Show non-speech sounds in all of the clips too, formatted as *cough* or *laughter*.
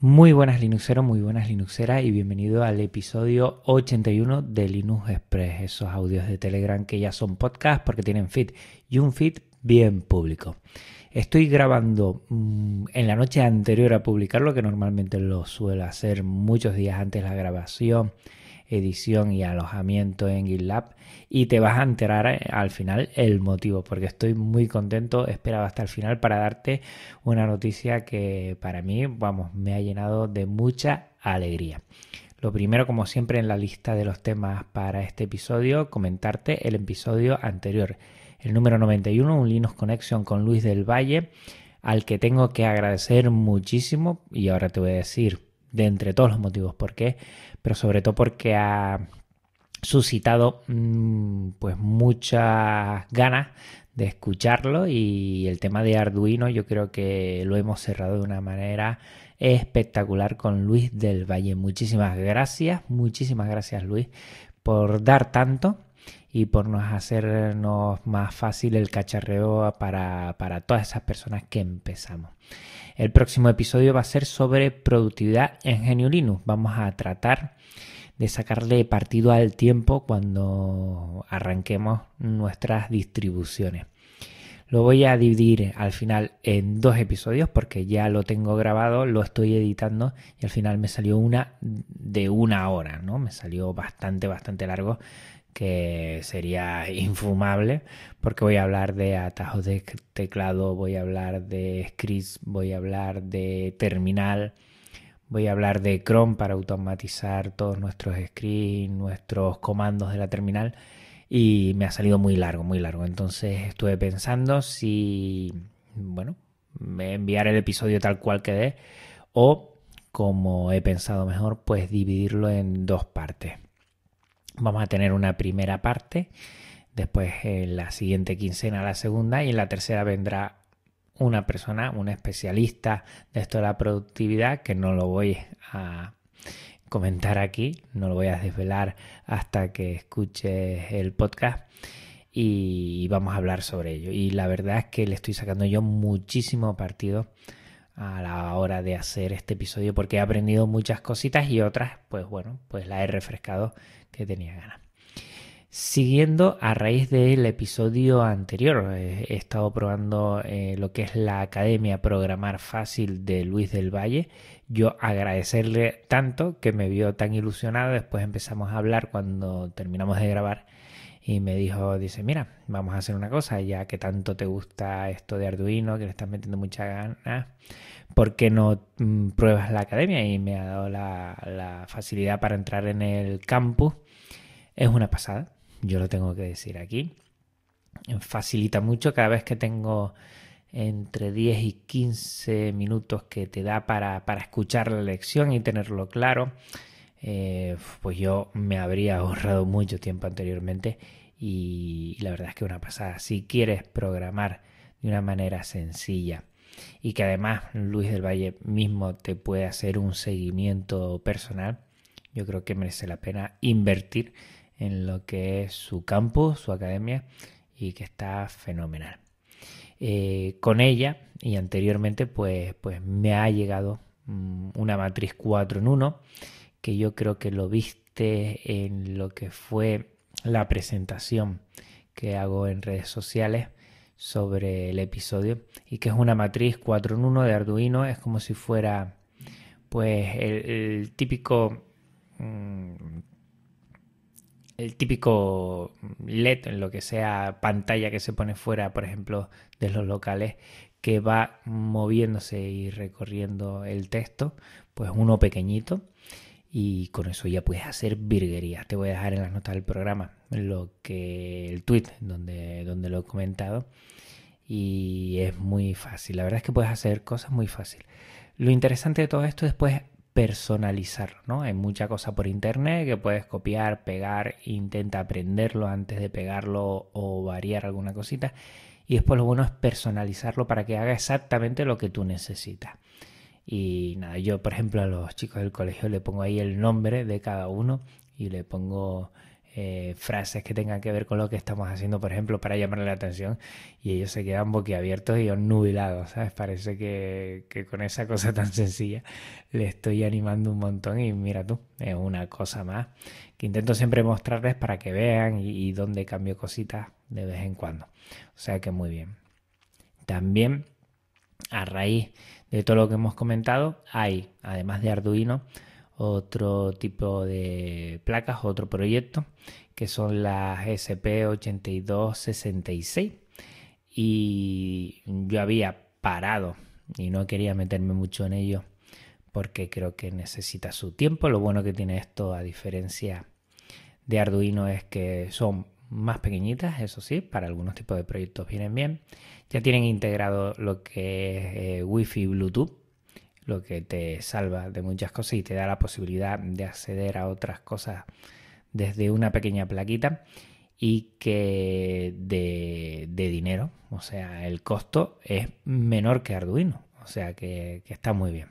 Muy buenas Linuxeros, muy buenas Linuxeras y bienvenido al episodio 81 de Linux Express, esos audios de Telegram que ya son podcast porque tienen feed y un feed bien público. Estoy grabando mm, en la noche anterior a publicarlo, que normalmente lo suelo hacer muchos días antes de la grabación edición y alojamiento en GitLab y te vas a enterar eh, al final el motivo porque estoy muy contento, esperaba hasta el final para darte una noticia que para mí, vamos, me ha llenado de mucha alegría. Lo primero, como siempre, en la lista de los temas para este episodio, comentarte el episodio anterior, el número 91, un Linux Connection con Luis del Valle, al que tengo que agradecer muchísimo y ahora te voy a decir de entre todos los motivos por qué, pero sobre todo porque ha suscitado mm, pues muchas ganas de escucharlo y el tema de Arduino yo creo que lo hemos cerrado de una manera espectacular con Luis del Valle. Muchísimas gracias, muchísimas gracias Luis por dar tanto y por nos hacernos más fácil el cacharreo para, para todas esas personas que empezamos. El próximo episodio va a ser sobre productividad en Genio Linux. Vamos a tratar de sacarle partido al tiempo cuando arranquemos nuestras distribuciones. Lo voy a dividir al final en dos episodios porque ya lo tengo grabado, lo estoy editando y al final me salió una de una hora, ¿no? Me salió bastante, bastante largo que sería infumable porque voy a hablar de atajos de teclado, voy a hablar de scripts, voy a hablar de terminal, voy a hablar de Chrome para automatizar todos nuestros scripts, nuestros comandos de la terminal y me ha salido muy largo, muy largo. Entonces estuve pensando si, bueno, enviar el episodio tal cual quede o como he pensado mejor, pues dividirlo en dos partes. Vamos a tener una primera parte, después en la siguiente quincena la segunda y en la tercera vendrá una persona, un especialista de esto de la productividad, que no lo voy a comentar aquí, no lo voy a desvelar hasta que escuches el podcast y vamos a hablar sobre ello. Y la verdad es que le estoy sacando yo muchísimo partido a la hora de hacer este episodio porque he aprendido muchas cositas y otras, pues bueno, pues la he refrescado que tenía ganas. Siguiendo a raíz del episodio anterior, eh, he estado probando eh, lo que es la Academia Programar Fácil de Luis del Valle. Yo agradecerle tanto que me vio tan ilusionado. Después empezamos a hablar cuando terminamos de grabar y me dijo, dice, mira, vamos a hacer una cosa, ya que tanto te gusta esto de Arduino, que le estás metiendo mucha ganas, ¿por qué no mm, pruebas la academia? Y me ha dado la, facilidad para entrar en el campus. Es una pasada, yo lo tengo que decir aquí. Facilita mucho cada vez que tengo entre 10 y 15 minutos que te da para, escuchar la lección y tenerlo claro. Eh, pues yo me habría ahorrado mucho tiempo anteriormente y la verdad es que una pasada. Si quieres programar de una manera sencilla y que además Luis del Valle mismo te puede hacer un seguimiento personal, yo creo que merece la pena invertir en lo que es su campus, su academia y que está fenomenal. Eh, con ella y anteriormente pues, pues me ha llegado mm, una matriz 4 en 1 que yo creo que lo viste en lo que fue la presentación que hago en redes sociales sobre el episodio y que es una matriz 4 en 1 de Arduino, es como si fuera pues el, típico mm, el típico LED en lo que sea pantalla que se pone fuera, por ejemplo, de los locales que va moviéndose y recorriendo el texto, pues uno pequeñito y con eso ya puedes hacer virguerías. Te voy a dejar en las notas del programa lo que el tweet donde, donde lo he comentado y es muy fácil. La verdad es que puedes hacer cosas muy fácil. Lo interesante de todo esto es después personalizar, ¿no? Hay mucha cosa por internet que puedes copiar, pegar, intenta aprenderlo antes de pegarlo o variar alguna cosita. Y después lo bueno es personalizarlo para que haga exactamente lo que tú necesitas. Y nada, yo por ejemplo a los chicos del colegio le pongo ahí el nombre de cada uno y le pongo eh, frases que tengan que ver con lo que estamos haciendo, por ejemplo, para llamarle la atención y ellos se quedan boquiabiertos y nubilados, ¿sabes? Parece que, que con esa cosa *laughs* tan sencilla le estoy animando un montón y mira tú, es una cosa más que intento siempre mostrarles para que vean y, y dónde cambio cositas de vez en cuando. O sea que muy bien. También a raíz de todo lo que hemos comentado, hay, además de Arduino, otro tipo de placas, otro proyecto, que son las SP8266. Y yo había parado y no quería meterme mucho en ello porque creo que necesita su tiempo. Lo bueno que tiene esto, a diferencia de Arduino, es que son más pequeñitas, eso sí, para algunos tipos de proyectos vienen bien. Ya tienen integrado lo que es eh, Wi-Fi Bluetooth, lo que te salva de muchas cosas y te da la posibilidad de acceder a otras cosas desde una pequeña plaquita y que de, dinero, o sea, el costo es menor que Arduino, o sea que, que está muy bien.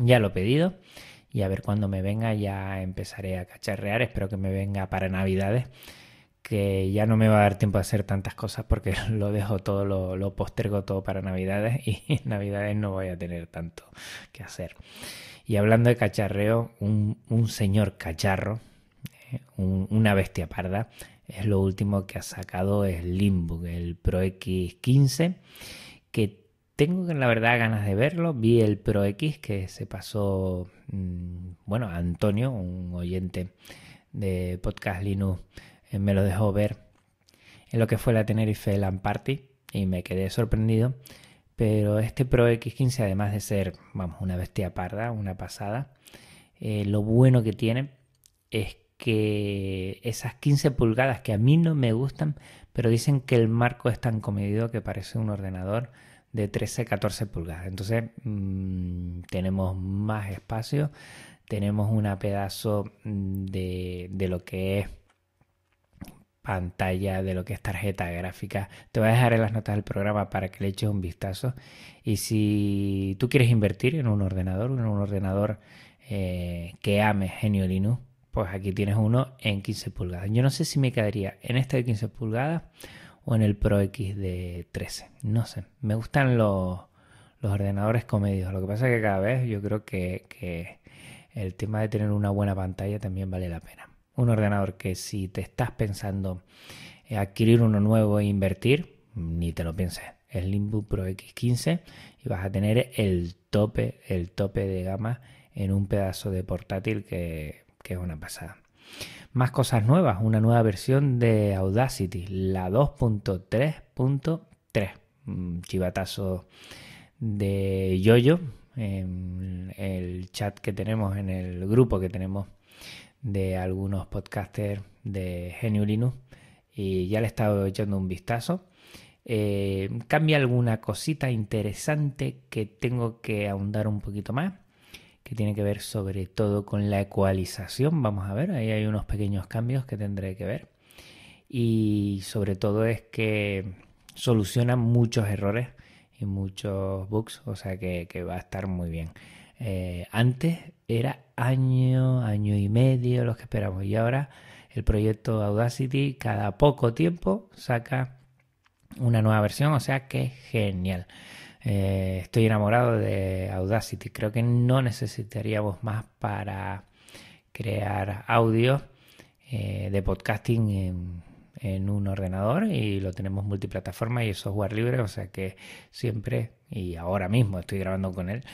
Ya lo he pedido y a ver cuando me venga ya empezaré a cacharrear, espero que me venga para navidades que ya no me va a dar tiempo a hacer tantas cosas porque *laughs* lo dejo todo, lo, postergo todo para Navidades y en Navidades no voy a tener tanto que hacer. Y hablando de cacharreo, un, señor cacharro, eh, una bestia parda, es lo último que ha sacado el Limbo, el Pro X15, que tengo la verdad ganas de verlo. Vi el Pro X que se pasó, mm, bueno, Antonio, un oyente de Podcast Linux me lo dejó ver en lo que fue la Tenerife LAN Party y me quedé sorprendido. Pero este Pro X15, además de ser, vamos, una bestia parda, una pasada, eh, lo bueno que tiene es que esas 15 pulgadas que a mí no me gustan, pero dicen que el marco es tan comedido que parece un ordenador de 13-14 pulgadas. Entonces mm, tenemos más espacio, tenemos una pedazo mm, de, de lo que es pantalla de lo que es tarjeta gráfica. Te voy a dejar en las notas del programa para que le eches un vistazo. Y si tú quieres invertir en un ordenador, en un ordenador eh, que ame Genio Linux, pues aquí tienes uno en 15 pulgadas. Yo no sé si me quedaría en este de 15 pulgadas o en el Pro X de 13. No sé. Me gustan los, los ordenadores comedios. Lo que pasa es que cada vez yo creo que, que el tema de tener una buena pantalla también vale la pena un ordenador que si te estás pensando adquirir uno nuevo e invertir, ni te lo pienses. El Limbo Pro X15 y vas a tener el tope, el tope de gama en un pedazo de portátil que, que es una pasada. Más cosas nuevas, una nueva versión de Audacity, la 2.3.3. Chivatazo de Yoyo en el chat que tenemos, en el grupo que tenemos de algunos podcasters de Genio Linux y ya le he estado echando un vistazo. Eh, cambia alguna cosita interesante que tengo que ahondar un poquito más, que tiene que ver sobre todo con la ecualización. Vamos a ver, ahí hay unos pequeños cambios que tendré que ver. Y sobre todo es que soluciona muchos errores y muchos bugs, o sea que, que va a estar muy bien. Eh, antes era año, año y medio los que esperamos y ahora el proyecto Audacity cada poco tiempo saca una nueva versión, o sea que genial. Eh, estoy enamorado de Audacity, creo que no necesitaríamos más para crear audio eh, de podcasting en, en un ordenador y lo tenemos multiplataforma y es software libre, o sea que siempre y ahora mismo estoy grabando con él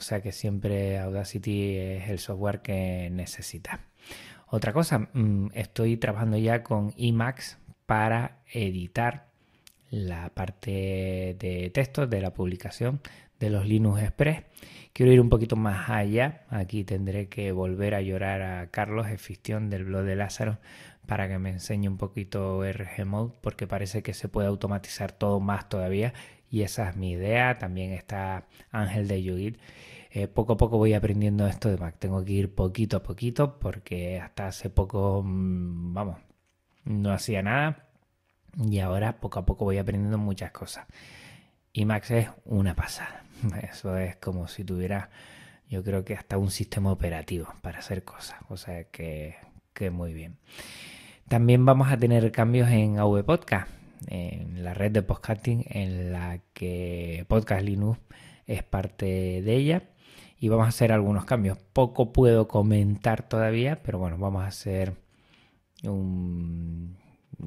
o sea que siempre Audacity es el software que necesita. Otra cosa, mm, estoy trabajando ya con Emacs para editar la parte de texto de la publicación de los Linux Express. Quiero ir un poquito más allá. Aquí tendré que volver a llorar a Carlos Efistión del blog de Lázaro para que me enseñe un poquito RG Mode porque parece que se puede automatizar todo más todavía y esa es mi idea. También está Ángel de Yugit eh, poco a poco voy aprendiendo esto de Mac. Tengo que ir poquito a poquito porque hasta hace poco, mm, vamos, no hacía nada y ahora poco a poco voy aprendiendo muchas cosas. Y Mac es una pasada. *laughs* Eso es como si tuviera, yo creo que hasta un sistema operativo para hacer cosas. O sea que, que muy bien. También vamos a tener cambios en AV Podcast, en la red de podcasting en la que Podcast Linux es parte de ella y vamos a hacer algunos cambios. Poco puedo comentar todavía, pero bueno, vamos a hacer un,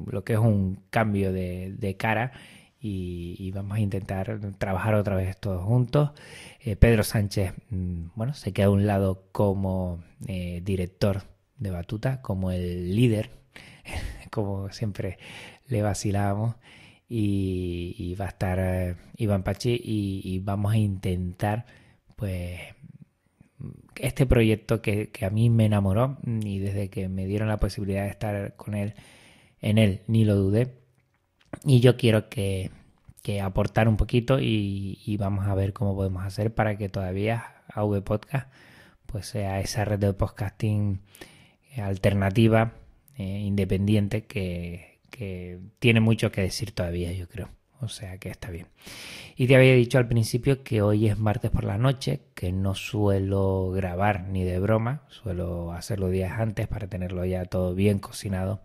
lo que es un cambio de, cara y, vamos a intentar trabajar otra vez todos juntos. Eh, Pedro Sánchez, mm, bueno, se queda a un lado como eh, director de Batuta, como el líder, *laughs* como siempre le vacilábamos. Y, va a estar eh, Iván Pachi y, vamos a intentar pues este proyecto que, a mí me enamoró y desde que me dieron la posibilidad de estar con él en él ni lo dudé y yo quiero que, aportar un poquito y, vamos a ver cómo podemos hacer para que todavía AV Podcast pues sea esa red de podcasting alternativa eh, independiente que, que tiene mucho que decir todavía, yo creo. O sea que está bien. Y te había dicho al principio que hoy es martes por la noche, que no suelo grabar ni de broma, suelo hacerlo días antes para tenerlo ya todo bien cocinado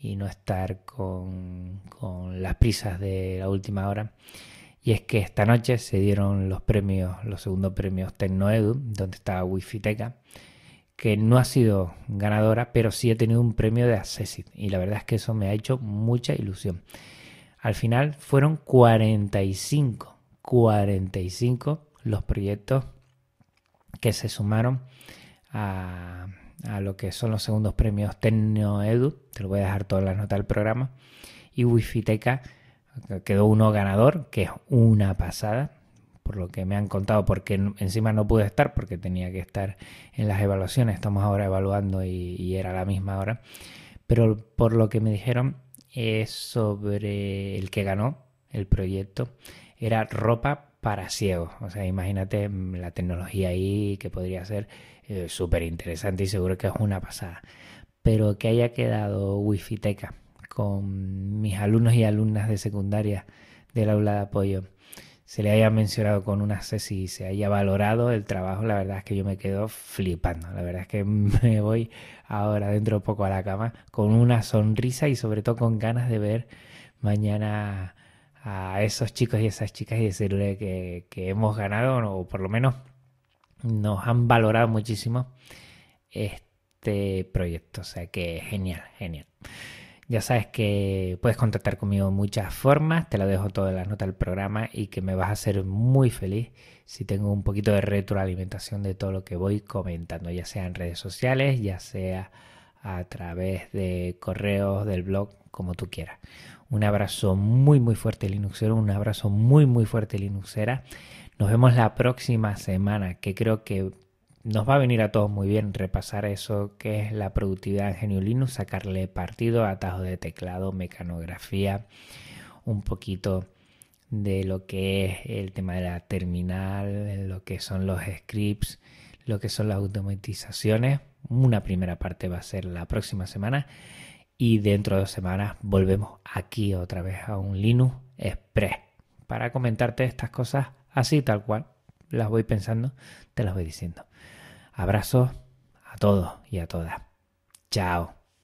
y no estar con, con las prisas de la última hora. Y es que esta noche se dieron los premios, los segundos premios Tecnoedu, donde está Wi-Fi Teca que no ha sido ganadora, pero sí he tenido un premio de Accessit y la verdad es que eso me ha hecho mucha ilusión. Al final fueron 45, 45 los proyectos que se sumaron a, lo que son los segundos premios Edu, te lo voy a dejar todas las notas del programa, y Wi-Fi Teca quedó uno ganador, que es una pasada, por lo que me han contado, porque encima no pude estar porque tenía que estar en las evaluaciones, estamos ahora evaluando y, era la misma hora, pero por lo que me dijeron es sobre el que ganó el proyecto, era ropa para ciegos, o sea, imagínate mm, la tecnología ahí que podría ser eh, súper interesante y seguro que es una pasada, pero que haya quedado Wi-Fi Teca con mis alumnos y alumnas de secundaria del aula de apoyo se le haya mencionado con una C y se haya valorado el trabajo, la verdad es que yo me quedo flipando. La verdad es que *laughs* me voy ahora dentro de poco a la cama con una sonrisa y sobre todo con ganas de ver mañana a esos chicos y esas chicas y decirle que, que hemos ganado o por lo menos nos han valorado muchísimo este proyecto. O sea que genial, genial. Ya sabes que puedes contactar conmigo de muchas formas, te lo dejo todo en las notas del programa y que me vas a hacer muy feliz si tengo un poquito de retroalimentación de todo lo que voy comentando, ya sea en redes sociales, ya sea a través de correos, del blog, como tú quieras. Un abrazo muy muy fuerte Linuxero, un abrazo muy muy fuerte Linuxera. Nos vemos la próxima semana, que creo que nos va a venir a todos muy bien repasar eso que es la productividad en Genio Linux, sacarle partido, atajo de teclado, mecanografía, un poquito de lo que es el tema de la terminal, lo que son los scripts, lo que son las automatizaciones. Una primera parte va a ser la próxima semana y dentro de dos semanas volvemos aquí otra vez a un Linux Express para comentarte estas cosas así tal cual. Las voy pensando, te las voy diciendo. Abrazos a todos y a todas. Chao.